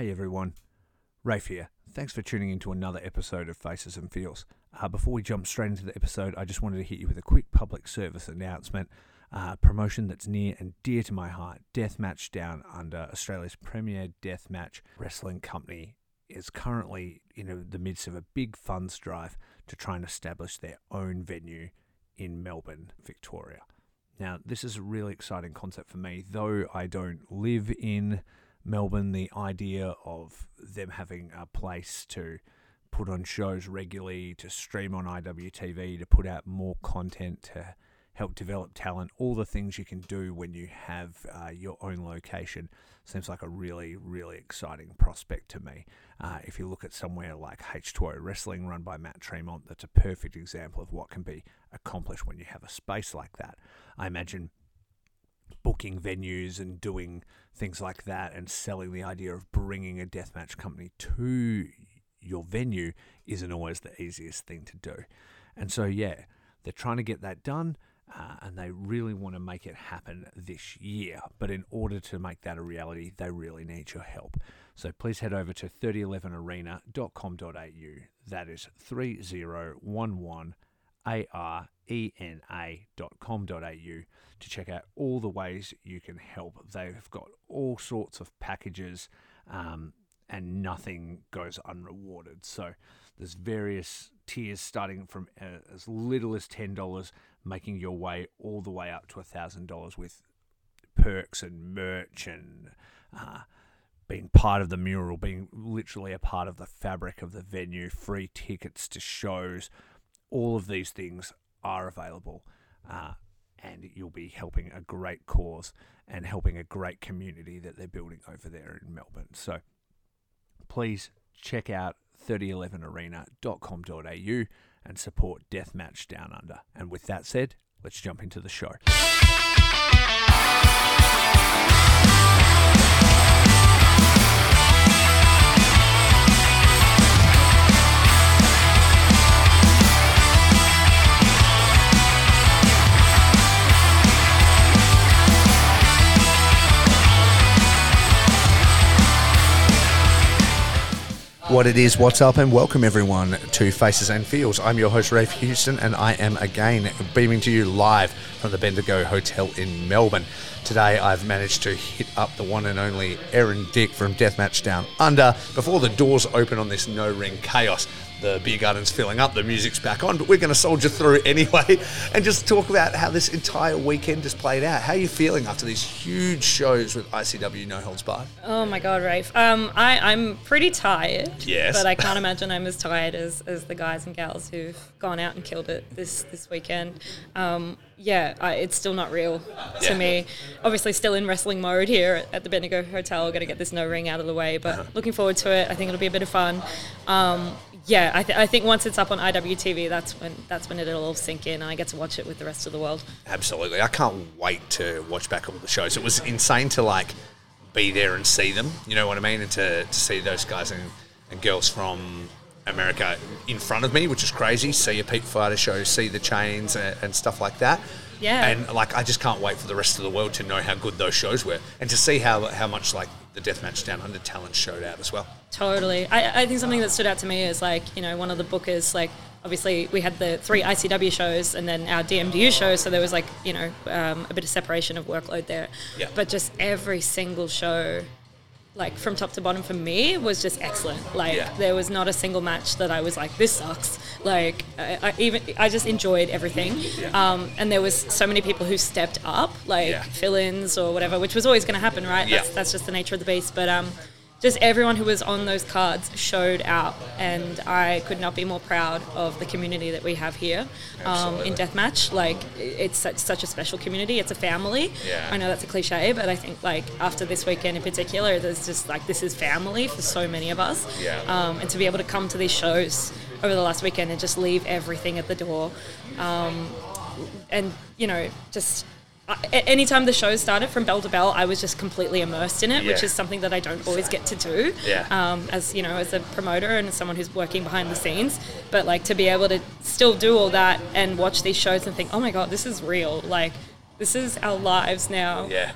Hey everyone, Rafe here. Thanks for tuning in to another episode of Faces and Feels. Uh, before we jump straight into the episode, I just wanted to hit you with a quick public service announcement. Uh, promotion that's near and dear to my heart Deathmatch Down Under, Australia's premier deathmatch wrestling company, is currently in the midst of a big funds drive to try and establish their own venue in Melbourne, Victoria. Now, this is a really exciting concept for me, though I don't live in Melbourne. The idea of them having a place to put on shows regularly, to stream on IWTV, to put out more content, to help develop talent, all the things you can do when you have uh, your own location seems like a really, really exciting prospect to me. Uh, if you look at somewhere like H2O Wrestling, run by Matt Tremont, that's a perfect example of what can be accomplished when you have a space like that. I imagine booking venues and doing things like that and selling the idea of bringing a deathmatch company to your venue isn't always the easiest thing to do. And so, yeah, they're trying to get that done. Uh, and they really want to make it happen this year. But in order to make that a reality, they really need your help. So please head over to 3011arena.com.au. That is 3011 arena.com.au to check out all the ways you can help. They've got all sorts of packages um, and nothing goes unrewarded. So there's various tiers starting from uh, as little as $10, making your way all the way up to $1,000 with perks and merch and uh, being part of the mural, being literally a part of the fabric of the venue, free tickets to shows. All of these things are available. Uh, and you'll be helping a great cause and helping a great community that they're building over there in Melbourne. So please check out 3011arena.com.au and support Deathmatch Down Under. And with that said, let's jump into the show. What it is, what's up, and welcome everyone to Faces and Feels. I'm your host, Rafe Houston, and I am again beaming to you live from the Bendigo Hotel in Melbourne. Today, I've managed to hit up the one and only Erin Dick from Deathmatch Down Under before the doors open on this no ring chaos the beer garden's filling up, the music's back on, but we're going to soldier through anyway and just talk about how this entire weekend has played out. How are you feeling after these huge shows with ICW No Holds Barred? Oh my God, Rafe. Um, I, I'm pretty tired. Yes. But I can't imagine I'm as tired as, as the guys and gals who've gone out and killed it this, this weekend. Um, yeah, I, it's still not real to Yeah. me. Obviously, still in wrestling mode here at the Bendigo Hotel. Got to get this no ring out of the way, but Uh-huh. looking forward to it. I think it'll be a bit of fun. Um, yeah, I, th- I think once it's up on IWTV, that's when that's when it'll all sink in, and I get to watch it with the rest of the world. Absolutely. I can't wait to watch back all the shows. It was insane to like be there and see them. You know what I mean? And to, to see those guys and, and girls from America in front of me, which is crazy. See a Pete Fighter show, see the chains and, and stuff like that. Yeah. And like, I just can't wait for the rest of the world to know how good those shows were and to see how how much like the Deathmatch Down Under talent showed out as well. Totally. I, I think something that stood out to me is like, you know, one of the bookers, like, obviously we had the three ICW shows and then our DMDU show, so there was like, you know, um, a bit of separation of workload there. Yeah. But just every single show, like from top to bottom for me, was just excellent. Like, Yeah. there was not a single match that I was like, this sucks. Like, I, I even I just enjoyed everything. Yeah. Um, and there was so many people who stepped up, like Yeah. fill-ins or whatever, which was always going to happen, right? That's, that's just the nature of the beast. But um, just everyone who was on those cards showed out, and I could not be more proud of the community that we have here um, in deathmatch. Like it's such, such a special community. It's a family. Yeah. I know that's a cliche, but I think like after this weekend in particular, there's just like this is family for so many of us. Yeah. Um, and to be able to come to these shows over the last weekend and just leave everything at the door, um, and you know just. Anytime the show started from bell to bell, I was just completely immersed in it, which is something that I don't always get to do. Yeah. Um, as you know, as a promoter and as someone who's working behind the scenes, but like to be able to still do all that and watch these shows and think, oh my god, this is real. Like, this is our lives now. Yeah.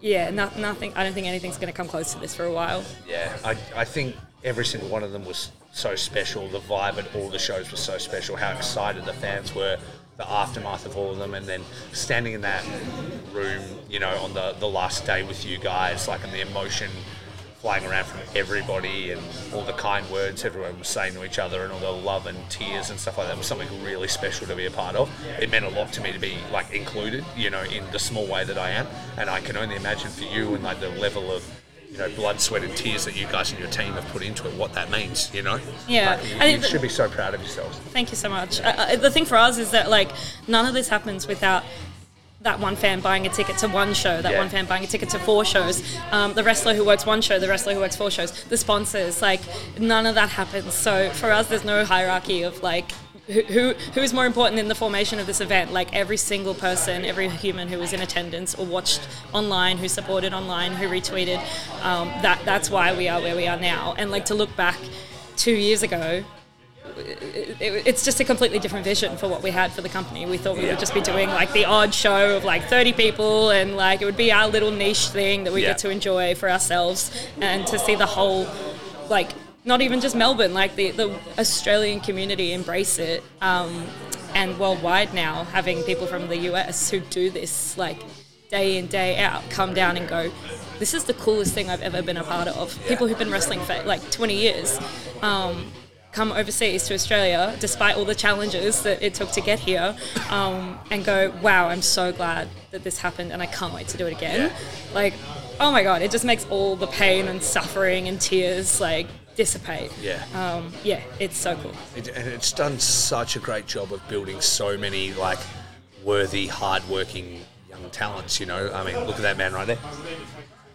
yeah, no, nothing. I don't think anything's going to come close to this for a while. Yeah, I, I think every single one of them was so special. The vibe at all the shows was so special. How excited the fans were, the aftermath of all of them, and then standing in that room, you know, on the, the last day with you guys, like, and the emotion flying around from everybody and all the kind words everyone was saying to each other and all the love and tears and stuff like that was something really special to be a part of. It meant a lot to me to be like included, you know, in the small way that I am. And I can only imagine for you and like the level of you know, blood, sweat, and tears that you guys and your team have put into it, what that means, you know? Yeah. Like, you, I you think that- should be so proud of yourselves. Thank you so much. Uh, the thing for us is that like none of this happens without that one fan buying a ticket to one show, that Yeah. one fan buying a ticket to four shows, um, the wrestler who works one show, the wrestler who works four shows, the sponsors, like none of that happens. So for us, there's no hierarchy of like who, who who's more important in the formation of this event. Like every single person, every human who was in attendance or watched online, who supported online, who retweeted, um, that that's why we are where we are now. And like to look back two years ago, it, it- it's just a completely different vision for what we had for the company. We thought we would just be doing like the odd show of like 30 people and like it would be our little niche thing that we Yeah. get to enjoy for ourselves and to see the whole like not even just Melbourne, like the, the Australian community embrace it um, and worldwide now having people from the US who do this like day in day out come down and go this is the coolest thing I've ever been a part of. People who've been wrestling for like 20 years um, come overseas to Australia, despite all the challenges that it took to get here, um, and go, wow, I'm so glad that this happened and I can't wait to do it again. Like, oh my God, it just makes all the pain and suffering and tears like dissipate. Yeah. Um, yeah, it's so cool. It, and it's done such a great job of building so many like worthy, hard-working young talents. You know, I mean, look at that man right there,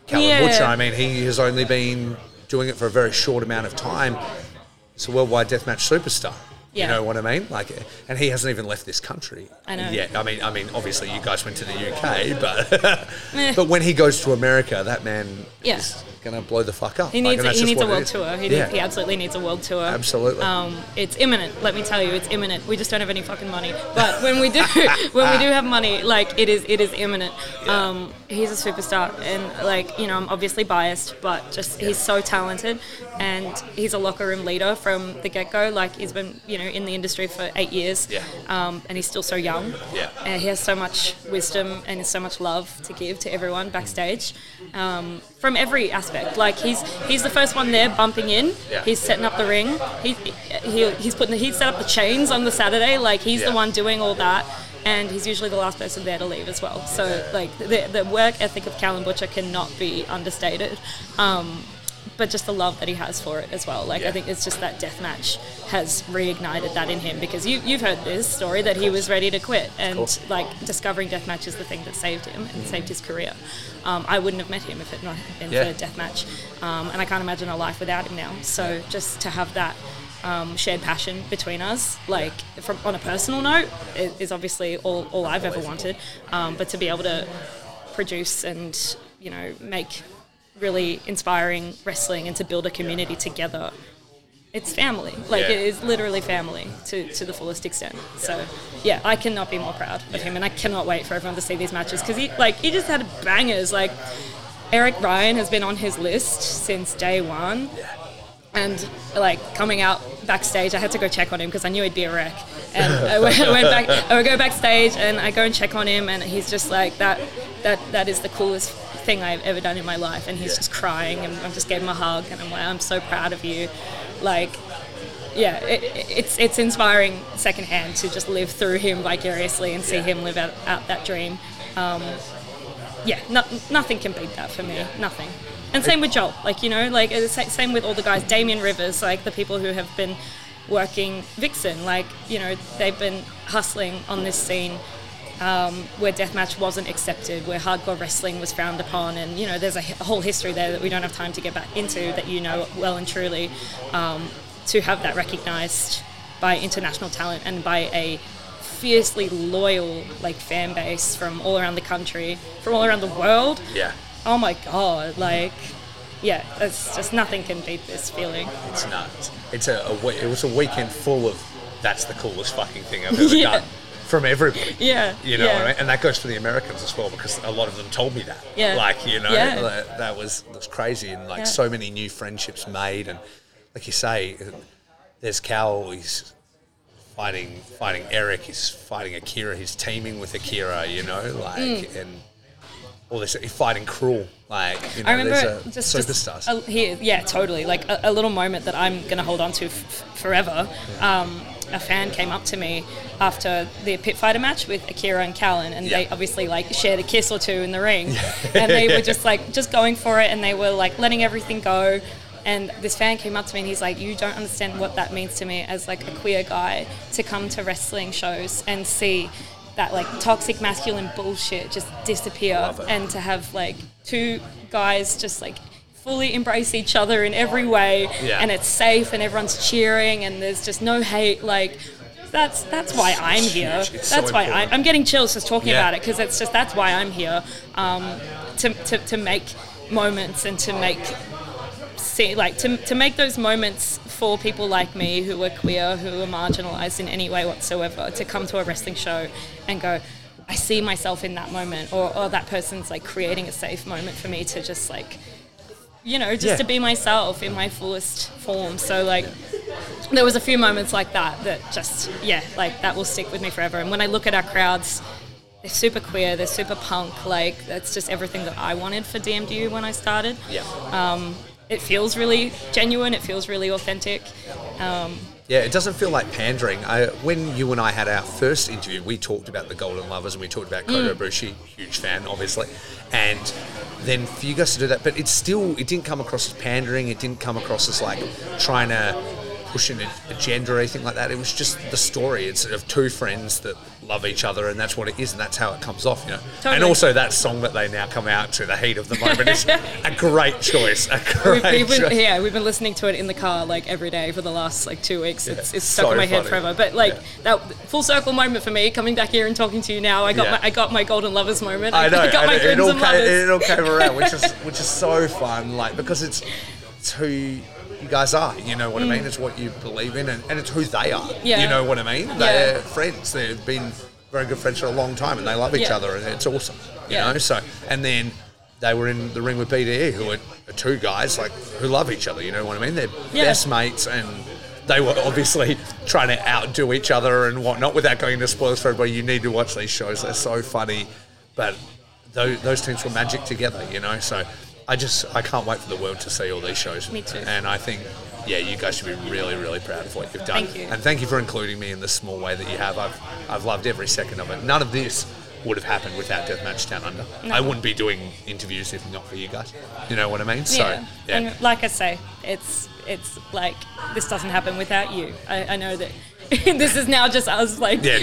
Callum Yeah. Butcher. I mean, he has only been doing it for a very short amount of time. It's a worldwide deathmatch superstar. Yeah. You know what I mean? Like, and he hasn't even left this country. I know. yet. I mean, I mean, obviously you guys went to the UK, but but when he goes to America, that man Yeah. is gonna blow the fuck up. He needs, and that's he needs a world tour. He, yeah. needs, he absolutely needs a world tour. Absolutely. Um, it's imminent. Let me tell you, it's imminent. We just don't have any fucking money. But when we do, when we do have money, like it is, it is imminent. Um, he's a superstar, and like you know, I'm obviously biased, but just he's so talented, and he's a locker room leader from the get go. Like he's been, you know, in the industry for eight years, Yeah. um, and he's still so young. Yeah. And he has so much wisdom and so much love to give to everyone backstage, um, from every aspect. Like he's he's the first one there bumping in. Yeah. He's setting up the ring. He, he he's putting the, he set up the chains on the Saturday. Like he's the one doing all that. And he's usually the last person there to leave as well. So, like, the, the work ethic of Callum Butcher cannot be understated. Um, but just the love that he has for it as well. Like Yeah. I think it's just that death match has reignited that in him because you you've heard this story that he was ready to quit and like discovering death match is the thing that saved him and saved his career. Um, I wouldn't have met him if it not been Yeah. for death match, um, and I can't imagine a life without him now. So just to have that. Um, shared passion between us, like from on a personal note, is obviously all, all I've ever wanted. Um, but to be able to produce and you know make really inspiring wrestling and to build a community together. It's family. Like Yeah. it is literally family to, to the fullest extent. So yeah, I cannot be more proud of him and I cannot wait for everyone to see these matches because he like he just had bangers. Like Eric Ryan has been on his list since day one. And like coming out backstage, I had to go check on him because I knew he'd be a wreck. And I went, I went back. I would go backstage and I go and check on him, and he's just like that. That that is the coolest thing I've ever done in my life. And he's just crying, and I just gave him a hug, and I'm like, I'm so proud of you. Like, yeah, it, it's it's inspiring secondhand to just live through him vicariously and see him live out, out that dream. Um, yeah, no, nothing can beat that for me. Nothing. And same with Joel. Like you know, like same with all the guys. Damien Rivers, like the people who have been working Vixen. Like you know, they've been hustling on this scene. Um, where deathmatch wasn't accepted, where hardcore wrestling was frowned upon, and you know there's a, h- a whole history there that we don't have time to get back into that you know well and truly. Um, to have that recognised by international talent and by a fiercely loyal like fan base from all around the country, from all around the world. Yeah. Oh my god! Like, yeah, it's just nothing can beat this feeling. It's nuts. It's a, a it was a weekend full of that's the coolest fucking thing I've ever Yeah. done. From everybody. Yeah, You know yeah. what I mean? And that goes for the Americans as well because a lot of them told me that. Yeah. Like, you know, Yeah. that, that was that was crazy and like Yeah. so many new friendships made and like you say, there's Cal, he's fighting fighting Eric, he's fighting Akira, he's teaming with Akira, you know, like Mm. and all this fighting cruel. Like, you know, I remember a, just superstars. Just a, here, yeah, totally. Like a, a little moment that I'm gonna hold on to f- forever. Um, a fan came up to me after the pit fighter match with Akira and Callum, and they obviously like shared a kiss or two in the ring, and they were just like just going for it, and they were like letting everything go. And this fan came up to me and he's like, "You don't understand what that means to me as like a queer guy to come to wrestling shows and see." That like toxic masculine bullshit just disappear, and to have like two guys just like fully embrace each other in every way Yeah. and it's safe and everyone's cheering and there's just no hate like that's that's why I'm here. It's so That's why I, I'm getting chills just talking Yeah. about it because it's just that's why I'm here um, to, to, to make moments and to make see like to, to make those moments for people like me who are queer who are marginalized in any way whatsoever to come to a wrestling show and go I see myself in that moment or, or that person's like creating a safe moment for me to just like you know just Yeah. to be myself in my fullest form so like there was a few moments like that that just yeah like that will stick with me forever and when i look at our crowds they're super queer they're super punk like that's just everything that i wanted for dmdu when i started yeah. Um, it feels really genuine it feels really authentic um, Yeah, it doesn't feel like pandering. I, when you and I had our first interview, we talked about the Golden Lovers and we talked about Kota mm. Ibushi, huge fan, obviously. And then for you guys to do that, but it still it didn't come across as pandering. It didn't come across as like trying to push an agenda or anything like that. It was just the story. It's of two friends that love each other, and that's what it is, and that's how it comes off, you know. Totally. And also that song that they now come out to, the heat of the moment, is a great choice. A We've, great we've been, choice. yeah, we've been listening to it in the car like every day for the last like two weeks. It's, it's stuck so in my head funny. forever. But like Yeah. that full circle moment for me, coming back here and talking to you now, I got Yeah. my I got my golden lovers moment. I know. I got my and it, all came, lovers. it all came around, which is which is so fun. Like because it's who you guys are. You know what I mean? It's what you believe in, and, and it's who they are. Mm. Yeah. You know what I mean? They're friends. They've been very good friends for a long time, and they love each Yeah. other, and it's awesome. You Yeah. know. So and then. They were in the ring with BDE, who are, are two guys like who love each other. You know what I mean? They're Yeah. best mates, and they were obviously trying to outdo each other and whatnot. Without going into spoilers for everybody, you need to watch these shows. They're so funny, but those, those teams were magic together, you know. So I just I can't wait for the world to see all these shows. Me too. And I think yeah, you guys should be really really proud of what you've done. Thank you. And thank you for including me in the small way that you have. I've I've loved every second of it. None of this would have happened without Deathmatch Down Under. No. I wouldn't be doing interviews if not for you guys. You know what I mean? So yeah. yeah. And like I say, it's it's like this doesn't happen without you. I, I know that this is now just us like yeah,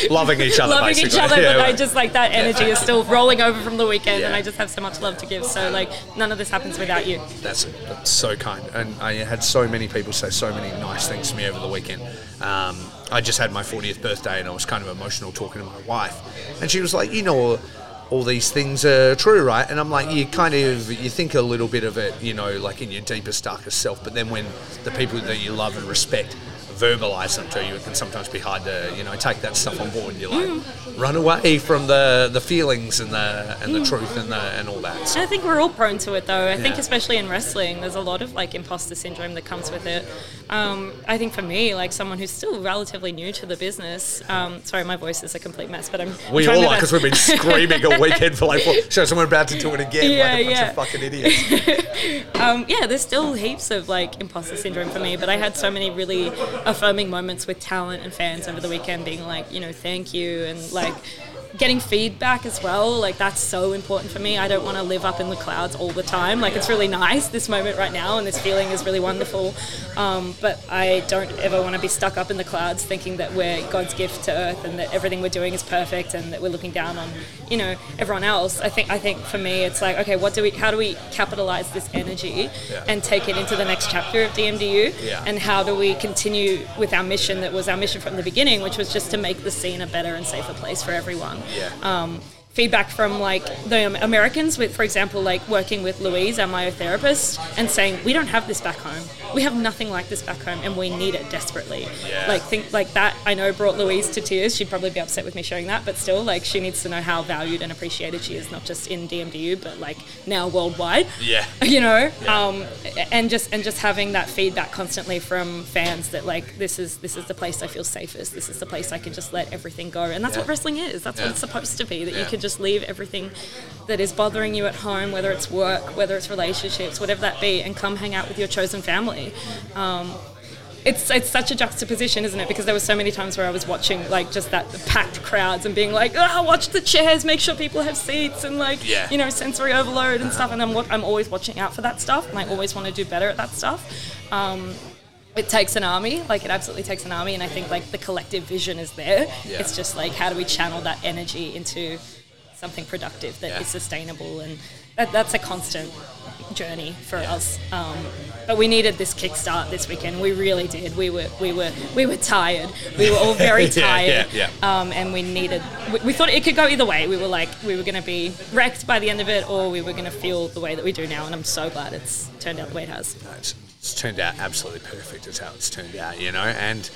loving each other. loving each other, Yeah, but I just like that energy is still rolling over from the weekend, and I just have so much love to give. So like none of this happens without you. That's, that's so kind. And I had so many people say so many nice things to me over the weekend. Um, I just had my 40th birthday and I was kind of emotional talking to my wife. And she was like, you know, all, all these things are true, right? And I'm like, you kind of, you think a little bit of it, you know, like in your deepest, darkest self. But then when the people that you love and respect verbalize them to you, it can sometimes be hard to, you know, take that stuff on board. You're like, run away from the, the feelings and the and the truth and the and all that. So, I think we're all prone to it, though. I think, especially in wrestling, there's a lot of like imposter syndrome that comes with it. Um, I think for me, like someone who's still relatively new to the business, um, sorry, my voice is a complete mess, but I'm We all are because we've been screaming all weekend for like, well, so someone about to do it again, Yeah, like a bunch yeah. of fucking idiots. Um, yeah, there's still heaps of like imposter syndrome for me, but I had so many really affirming moments with talent and fans over the weekend, being like, you know, thank you, and like getting feedback as well. Like that's so important for me. I don't want to live up in the clouds all the time. Like it's really nice this moment right now, and this feeling is really wonderful. Um, but I don't ever want to be stuck up in the clouds, thinking that we're God's gift to Earth and that everything we're doing is perfect and that we're looking down on, you know, everyone else. I think I think for me, it's like, okay, what do we? How do we capitalize this energy Yeah. and take it into the next chapter of DMDU? Yeah. And how do we continue with our mission that was our mission from the beginning, which was just to make the scene a better and safer place for everyone? Yeah. Um, feedback from like the Americans with, for example, like working with Louise, our myotherapist, and saying we don't have this back home. We have nothing like this back home, and we need it desperately. Yeah. Like think like that. I know brought Louise to tears. She'd probably be upset with me sharing that, but still, like she needs to know how valued and appreciated she is, not just in DMDU, but like now worldwide. Yeah. You know, um, and just and just having that feedback constantly from fans that like this is this is the place I feel safest. This is the place I can just let everything go, and that's Yeah. what wrestling is. That's Yeah. what it's supposed to be. That you Yeah. can just leave everything that is bothering you at home, whether it's work, whether it's relationships, whatever that be, and come hang out with your chosen family. Um, it's it's such a juxtaposition, isn't it? Because there were so many times where I was watching like just that packed crowds and being like, oh, watch the chairs, make sure people have seats, and like Yeah. you know sensory overload and stuff. And I'm I'm always watching out for that stuff, and I always want to do better at that stuff. Um, it takes an army, like it absolutely takes an army, and I think like the collective vision is there. Yeah. It's just like how do we channel that energy into something productive that is Yeah. sustainable, and that, that's a constant journey for Yeah. us. Um, but we needed this kickstart this weekend. We really did. We were we were we were tired. We were all very Yeah, tired. yeah, Um, and we needed. We, we thought it could go either way. We were like we were going to be wrecked by the end of it, or we were going to feel the way that we do now. And I'm so glad it's turned out the way it has. No, it's, it's turned out absolutely perfect. Is how it's turned out, you know, and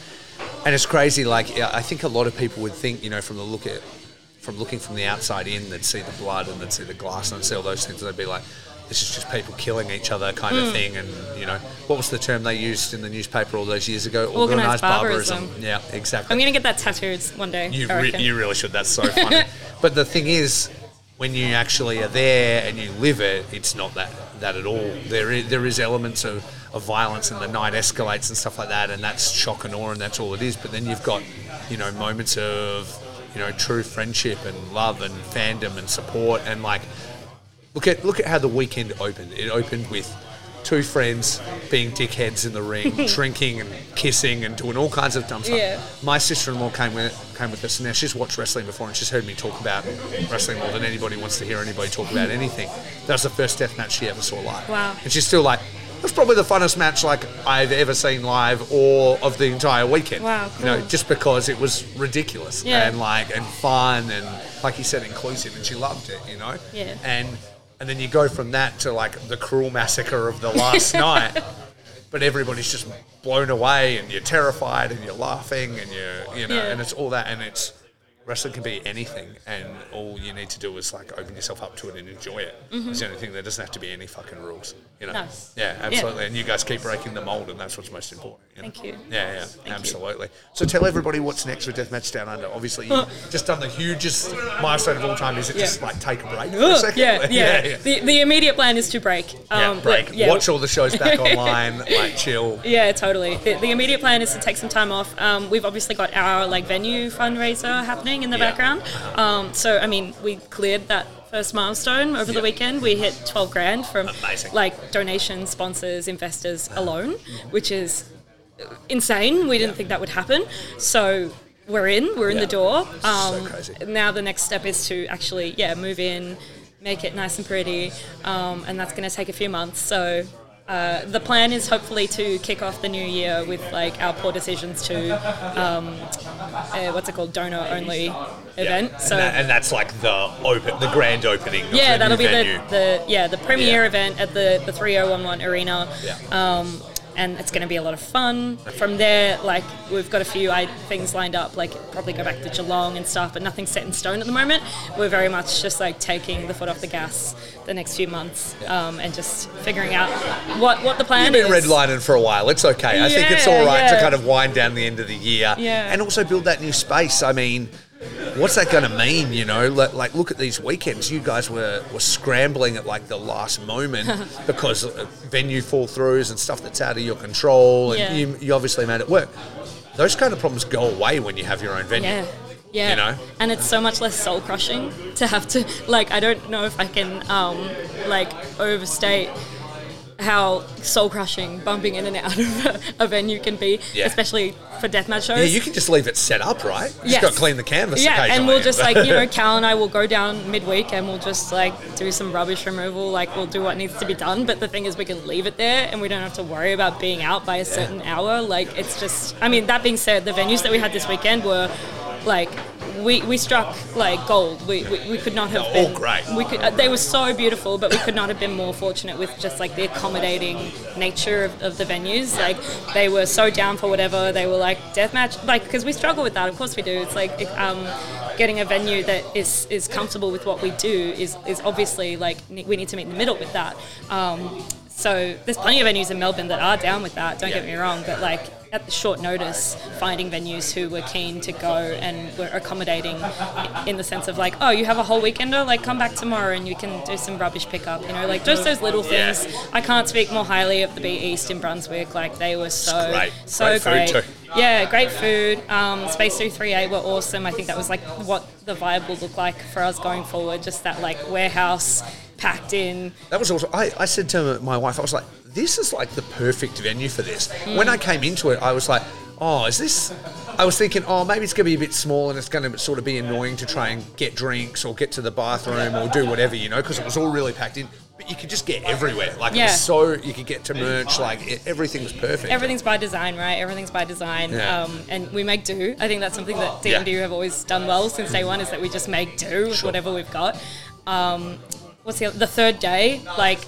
and it's crazy. Like I think a lot of people would think, you know, from the look at from looking from the outside in, they'd see the blood and they'd see the glass and they'd see all those things, and they'd be like, this is just people killing each other, kind Mm. of thing. And you know, what was the term they used in the newspaper all those years ago? Organised barbarism. Yeah, exactly. I'm going to get that tattooed one day. You, re- you really should. That's so funny. but the thing is, when you actually are there and you live it, it's not that that at all. There is, there is elements of, of violence and the night escalates and stuff like that, and that's shock and awe, and that's all it is. But then you've got, you know, moments of, you know, true friendship and love and fandom and support, and like, look at look at how the weekend opened. It opened with. Two friends being dickheads in the ring, drinking and kissing and doing all kinds of dumb stuff Yeah. my sister-in-law came with came with us. Now she's watched wrestling before, and she's heard me talk about wrestling more than anybody wants to hear anybody talk about anything. That was the first death match she ever saw live. Wow. And she's still like, that's probably the funnest match like I've ever seen live, or of the entire weekend. Wow, You know, just because it was ridiculous Yeah. and like and fun and like you said, inclusive, and she loved it. You know. Yeah. And and then you go from that to like the cruel massacre of the last night but everybody's just blown away and you're terrified and you're laughing and you're you know Yeah. and it's all that and it's wrestling can be anything and all you need to do is like open yourself up to it and enjoy it it's the only thing there doesn't have to be any fucking rules you know No. yeah absolutely and you guys keep breaking the mold and that's what's most important you know? Thank you. yeah yeah you. absolutely so tell everybody what's next with deathmatch down under obviously you've just done the hugest milestone of all time is it Yeah. just like take a break for a second yeah, yeah. yeah, The, the immediate plan is to break. Yeah, Um, break. yeah. Watch all the shows back online. Like chill. Yeah, totally. The, the immediate plan is to take some time off. Um, we've obviously got our like venue fundraiser happening in the Yeah. background. Um, so I mean, we cleared that first milestone over Yeah. the weekend. We hit 12 grand from Amazing. like donations, sponsors, investors alone, which is insane. We didn't think that would happen. So we're in. We're in the door. Um, crazy. Now the next step is to actually yeah move in, make it nice and pretty, um, and that's going to take a few months. So. Uh, the plan is hopefully to kick off the new year with like our poor decisions to um, uh, what's it called donor only event. So and, that, and that's like the open, the grand opening. Of yeah, that'll be the, the yeah the premiere Yeah. event at the the 3011 arena. Yeah. Um, and it's going to be a lot of fun. From there, like we've got a few things lined up, like probably go back to Geelong and stuff, but nothing's set in stone at the moment. We're very much just like taking the foot off the gas the next few months um, and just figuring out what what the plan You've been is. redlining for a while. It's okay. I think it's Yeah, all right to kind of wind down the end of the year Yeah. and also build that new space. I mean, what's that going to mean? You know, like, like look at these weekends. You guys were, were scrambling at like the last moment because of venue fall throughs and stuff that's out of your control, and Yeah. you, you obviously made it work. Those kind of problems go away when you have your own venue. Yeah. Yeah. You know? And it's so much less soul crushing to have to like I don't know if I can um like overstate how soul crushing bumping in and out of a, a venue can be, Yeah. especially for deathmatch shows. Yeah, you can just leave it set up, right? You Yes. just got to clean the canvas. Yeah, and we'll just like you know, Cal and I will go down midweek and we'll just like do some rubbish removal. Like we'll do what needs to be done. But the thing is, we can leave it there and we don't have to worry about being out by a certain hour. Like it's just. I mean, that being said, the venues that we had this weekend were like we, we struck like gold. We, we, we could not have all been great. We could, uh, they were so beautiful, but we could not have been more fortunate with just like the accommodating nature of, of the venues. Like they were so down for whatever. They were like deathmatch, like because we struggle with that. Of course we do. It's like um, getting a venue that is is comfortable with what we do is is obviously like we need to meet in the middle with that. Um, so there's plenty of venues in Melbourne that are down with that. Don't get me wrong, but like at the short notice, finding venues who were keen to go and were accommodating in the sense of like, oh, you have a whole weekender, like come back tomorrow and you can do some rubbish pickup, you know, like just those little Yeah. things. I can't speak more highly of the B East in Brunswick. Like they were so great. so Great great. Yeah, great food. Um, Space 238 were awesome. I think that was like what the vibe will look like for us going forward. Just that like warehouse packed in. That was also. I, I said to my wife, I was like, "This is like the perfect venue for this." When I came into it, I was like, "Oh, is this?" I was thinking, "Oh, maybe it's going to be a bit small and it's going to sort of be annoying to try and get drinks or get to the bathroom or do whatever, you know, because it was all really packed in." But you could just get everywhere. Like it Yeah. was so you could get to merch. Like it, everything was perfect. Everything's by design, right? Everything's by design, Yeah. um, and we make do. I think that's something that Yeah. DMD have always done well since day one is that we just make do with Sure. whatever we've got. Um, what's the other, the third day? Like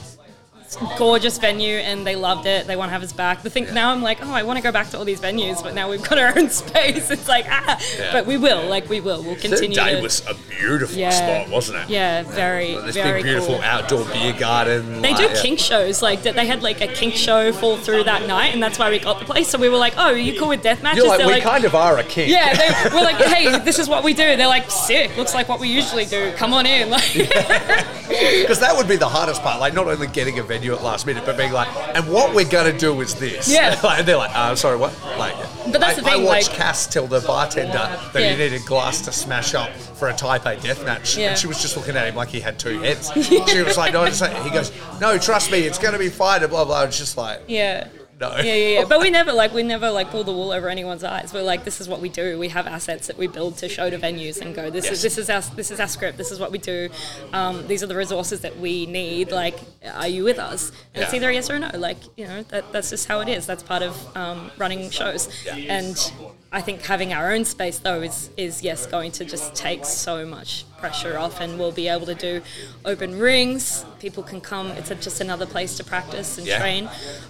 gorgeous venue, and they loved it. They want to have us back. The thing now, I'm like, oh, I want to go back to all these venues, but now we've got our own space. It's like ah, Yeah. but we will, like we will. We'll continue. day to, was a beautiful yeah, spot, wasn't it? Yeah, very, This very big, beautiful cool. outdoor beer garden. They like, do yeah. kink shows, like that. They had like a kink show fall through that night, and that's why we got the place. So we were like, "Oh, are you cool with death matches?" You're like, They're we kind of are a kink. yeah, they, we're like, "Hey, this is what we do." They're like, "Sick, looks like what we usually do. Come on in." Like, Because that would be the hardest part, like not only getting a venue at last minute, but being like, and what we're gonna do is this. Yeah. like, and they're like, uh, sorry, what? Like, But that's I, the thing, I watched like- Cass tell the bartender that Yeah. he needed glass to smash up for a Taipei death match, Yeah. and she was just looking at him like he had two heads. she was like, no, like, he goes, no, trust me, it's gonna be fine, and blah blah. It's just like, yeah. No. Yeah, yeah, yeah. But we never like we never like pull the wool over anyone's eyes. We're like, this is what we do. We have assets that we build to show to venues and go, this Yes. is this is our this is our script. This is what we do. Um, these are the resources that we need. Like, are you with us? And it's either yes or no. Like, you know, that, that's just how it is. That's part of um, running shows. Yeah. And I think having our own space though is is yes going to just take so much pressure off, and we'll be able to do open rings. People can come. It's a, just another place to practice and Yeah. train.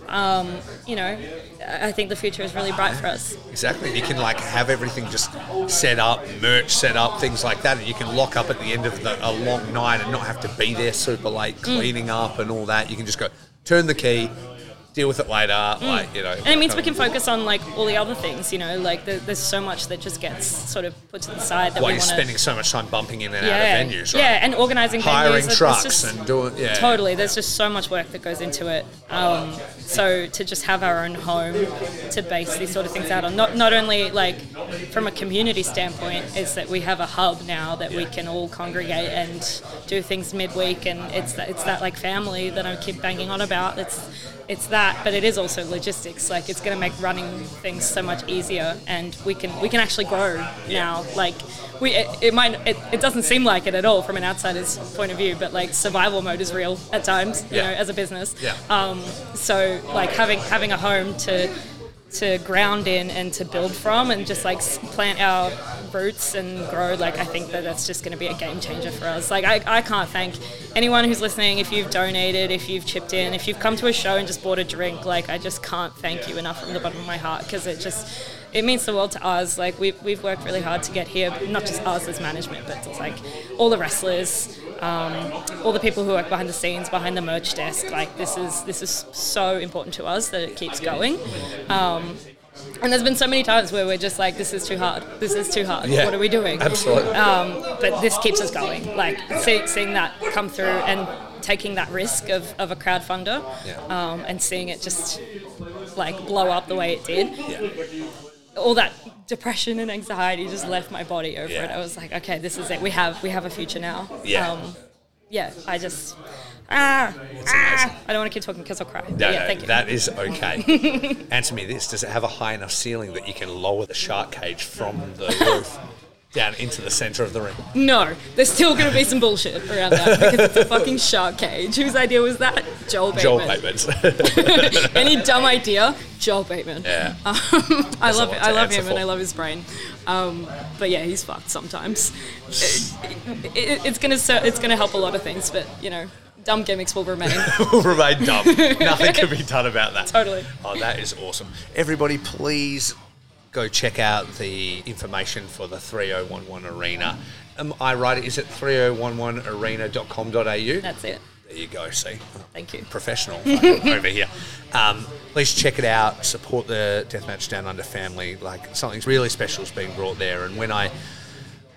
Um, you know, I think the future is really bright for us. Exactly. You can like have everything just set up, merch set up, things like that, and you can lock up at the end of the, a long night and not have to be there super late Mm. cleaning up and all that. You can just go turn the key, deal with it later. Like you know. Mm. And it means we can focus on like all the other things, you know, like there, there's so much that just gets sort of put to the side that While we you're spending so much time bumping in and yeah, out of venues, right? yeah, and organizing Hiring venues. Trucks just- and doing yeah. Totally, there's just so much work that goes into it. Um, so to just have our own home to base these sort of things out on, not not only like from a community standpoint, is that we have a hub now that we can all congregate and do things midweek, and it's that it's that like family that I keep banging on about. It's it's that, but it is also logistics. Like it's going to make running things so much easier, and we can we can actually grow now. Like we it, it might it, it doesn't seem like it at all from an outsider's point of view, but like survival mode is real at times. You Yeah. know, as a business. Yeah. Um, so like having having a home to to ground in and to build from and just like plant our roots and grow like i think that that's just going to be a game changer for us like I, I can't thank anyone who's listening if you've donated if you've chipped in if you've come to a show and just bought a drink like i just can't thank you enough from the bottom of my heart because it just it means the world to us like we've, we've worked really hard to get here not just us as management but it's like all the wrestlers um, all the people who work behind the scenes, behind the merch desk. Like this is this is so important to us that it keeps going. Um, and there's been so many times where we're just like, this is too hard. This is too hard. Yeah, What are we doing? absolutely. Um, but this keeps us going. Like see, seeing that come through and taking that risk of, of a crowdfunder Yeah. um, and seeing it just like blow up the way it did Yeah. all that depression and anxiety just left my body over Yeah. it. I was like, okay, this is it. We have we have a future now. Yeah. Um, yeah. I just ah, ah I don't want to keep talking because I'll cry. No, yeah, no, thank you. that is okay. Answer me this: Does it have a high enough ceiling that you can lower the shark cage from the roof down into the centre of the ring? no, there's still going to be some bullshit around that because it's a fucking shark cage. Whose idea was that? Joel Bateman. Joel Bateman's. Any dumb idea? Joel Bateman. Yeah. I love. I love him and. I love his brain. Um, but yeah, he's fucked sometimes. It- it- it's gonna ser- it's gonna help a lot of things, but you know, dumb gimmicks will remain. will remain dumb. Nothing can be done about that. Totally. Oh, that is awesome. Everybody, please go check out the information for the 3011 Arena. Am I right? Is it 3011arena.com.au? That's it. There you go. See, Thank you. professional over here. Um, please check it out. Support the Deathmatch Down Under family. Like something really special is being brought there. And when I,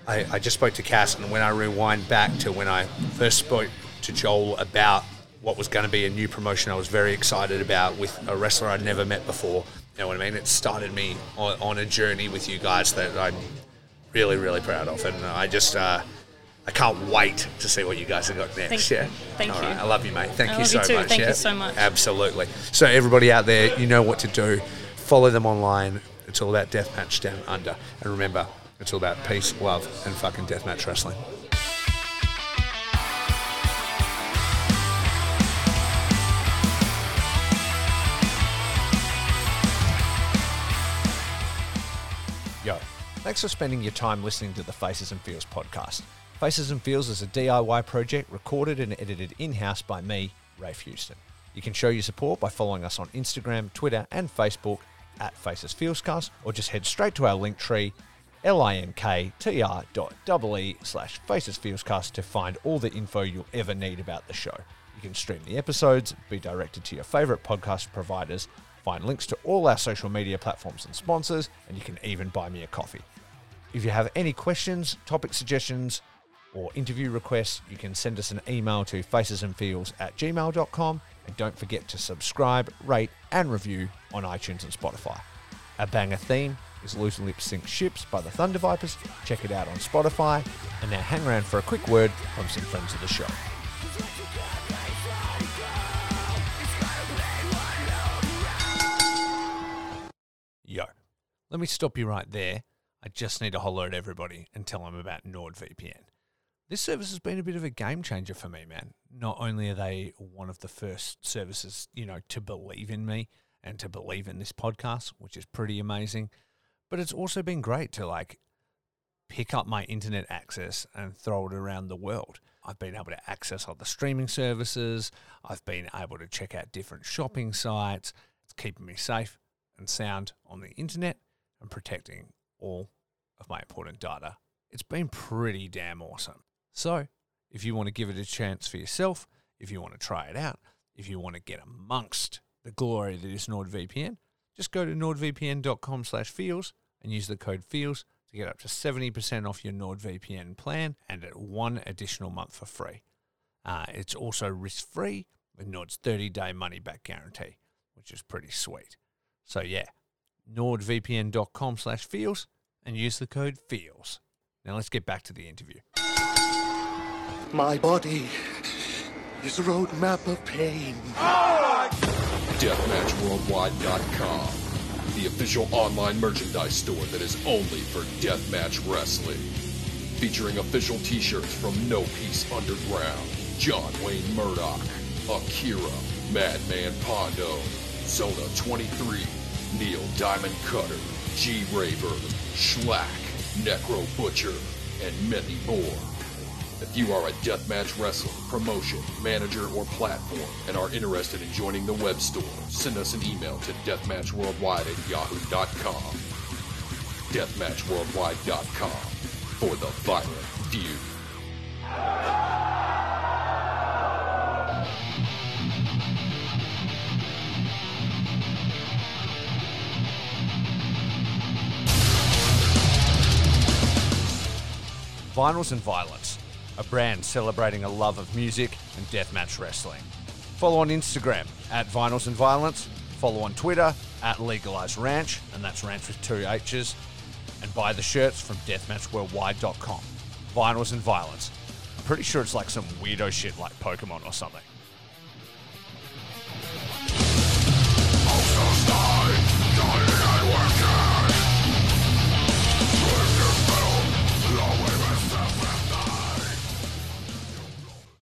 I, I just spoke to Cass, and when I rewind back to when I first spoke to Joel about what was going to be a new promotion, I was very excited about with a wrestler I'd never met before. You know what I mean? It started me on, on a journey with you guys that I'm really, really proud of, and I just. Uh, I can't wait to see what you guys have got next. Thank yeah. Thank All you. right. I love you, mate. Thank I you love so you too. much. Thank you so much. Absolutely. So everybody out there, you know what to do. Follow them online. It's all about deathmatch down under, and remember, it's all about peace, love, and fucking deathmatch wrestling. Thanks for spending your time listening to the Faces and Feels podcast. Faces and Feels is a DIY project recorded and edited in house by me, Rafe Houston. You can show your support by following us on Instagram, Twitter, and Facebook at Faces Feelscast, or just head straight to our link tree, linktr.ee slash Faces Feelscast to find all the info you'll ever need about the show. You can stream the episodes, be directed to your favourite podcast providers, find links to all our social media platforms and sponsors, and you can even buy me a coffee. If you have any questions, topic suggestions, or interview requests, you can send us an email to facesandfeels at gmail.com. And don't forget to subscribe, rate, and review on iTunes and Spotify. A banger theme is Loose Lip Sync Ships by the Thunder Vipers. Check it out on Spotify. And now hang around for a quick word from some friends of the show. Yo, let me stop you right there. I just need to holler at everybody and tell them about NordVPN. This service has been a bit of a game changer for me, man. Not only are they one of the first services, you know, to believe in me and to believe in this podcast, which is pretty amazing, but it's also been great to like pick up my internet access and throw it around the world. I've been able to access other streaming services. I've been able to check out different shopping sites. It's keeping me safe and sound on the internet and protecting all of my important data. It's been pretty damn awesome. So, if you want to give it a chance for yourself, if you want to try it out, if you want to get amongst the glory that is NordVPN, just go to nordvpn.com slash feels and use the code feels to get up to 70% off your NordVPN plan and at one additional month for free. Uh, it's also risk-free with Nord's 30-day money-back guarantee, which is pretty sweet. So yeah, nordvpn.com slash feels and use the code feels. Now let's get back to the interview. My body is a roadmap of pain. DeathmatchWorldwide.com, the official online merchandise store that is only for deathmatch wrestling. Featuring official t-shirts from No Peace Underground, John Wayne Murdoch, Akira, Madman Pondo, Zona 23, Neil Diamond Cutter, G Raver, Shlak, Necro Butcher, and many more. If you are a deathmatch wrestler, promotion, manager, or platform and are interested in joining the web store, send us an email to deathmatchworldwide at yahoo.com. Deathmatchworldwide.com for the violent feud. Vinyls and Violence, a brand celebrating a love of music and deathmatch wrestling. Follow on Instagram at Vinyls and Violence. Follow on Twitter at Legalized Ranch, and that's ranch with two H's. And buy the shirts from deathmatchworldwide.com. Vinyls and Violence. I'm pretty sure it's like some weirdo shit like Pokemon or something.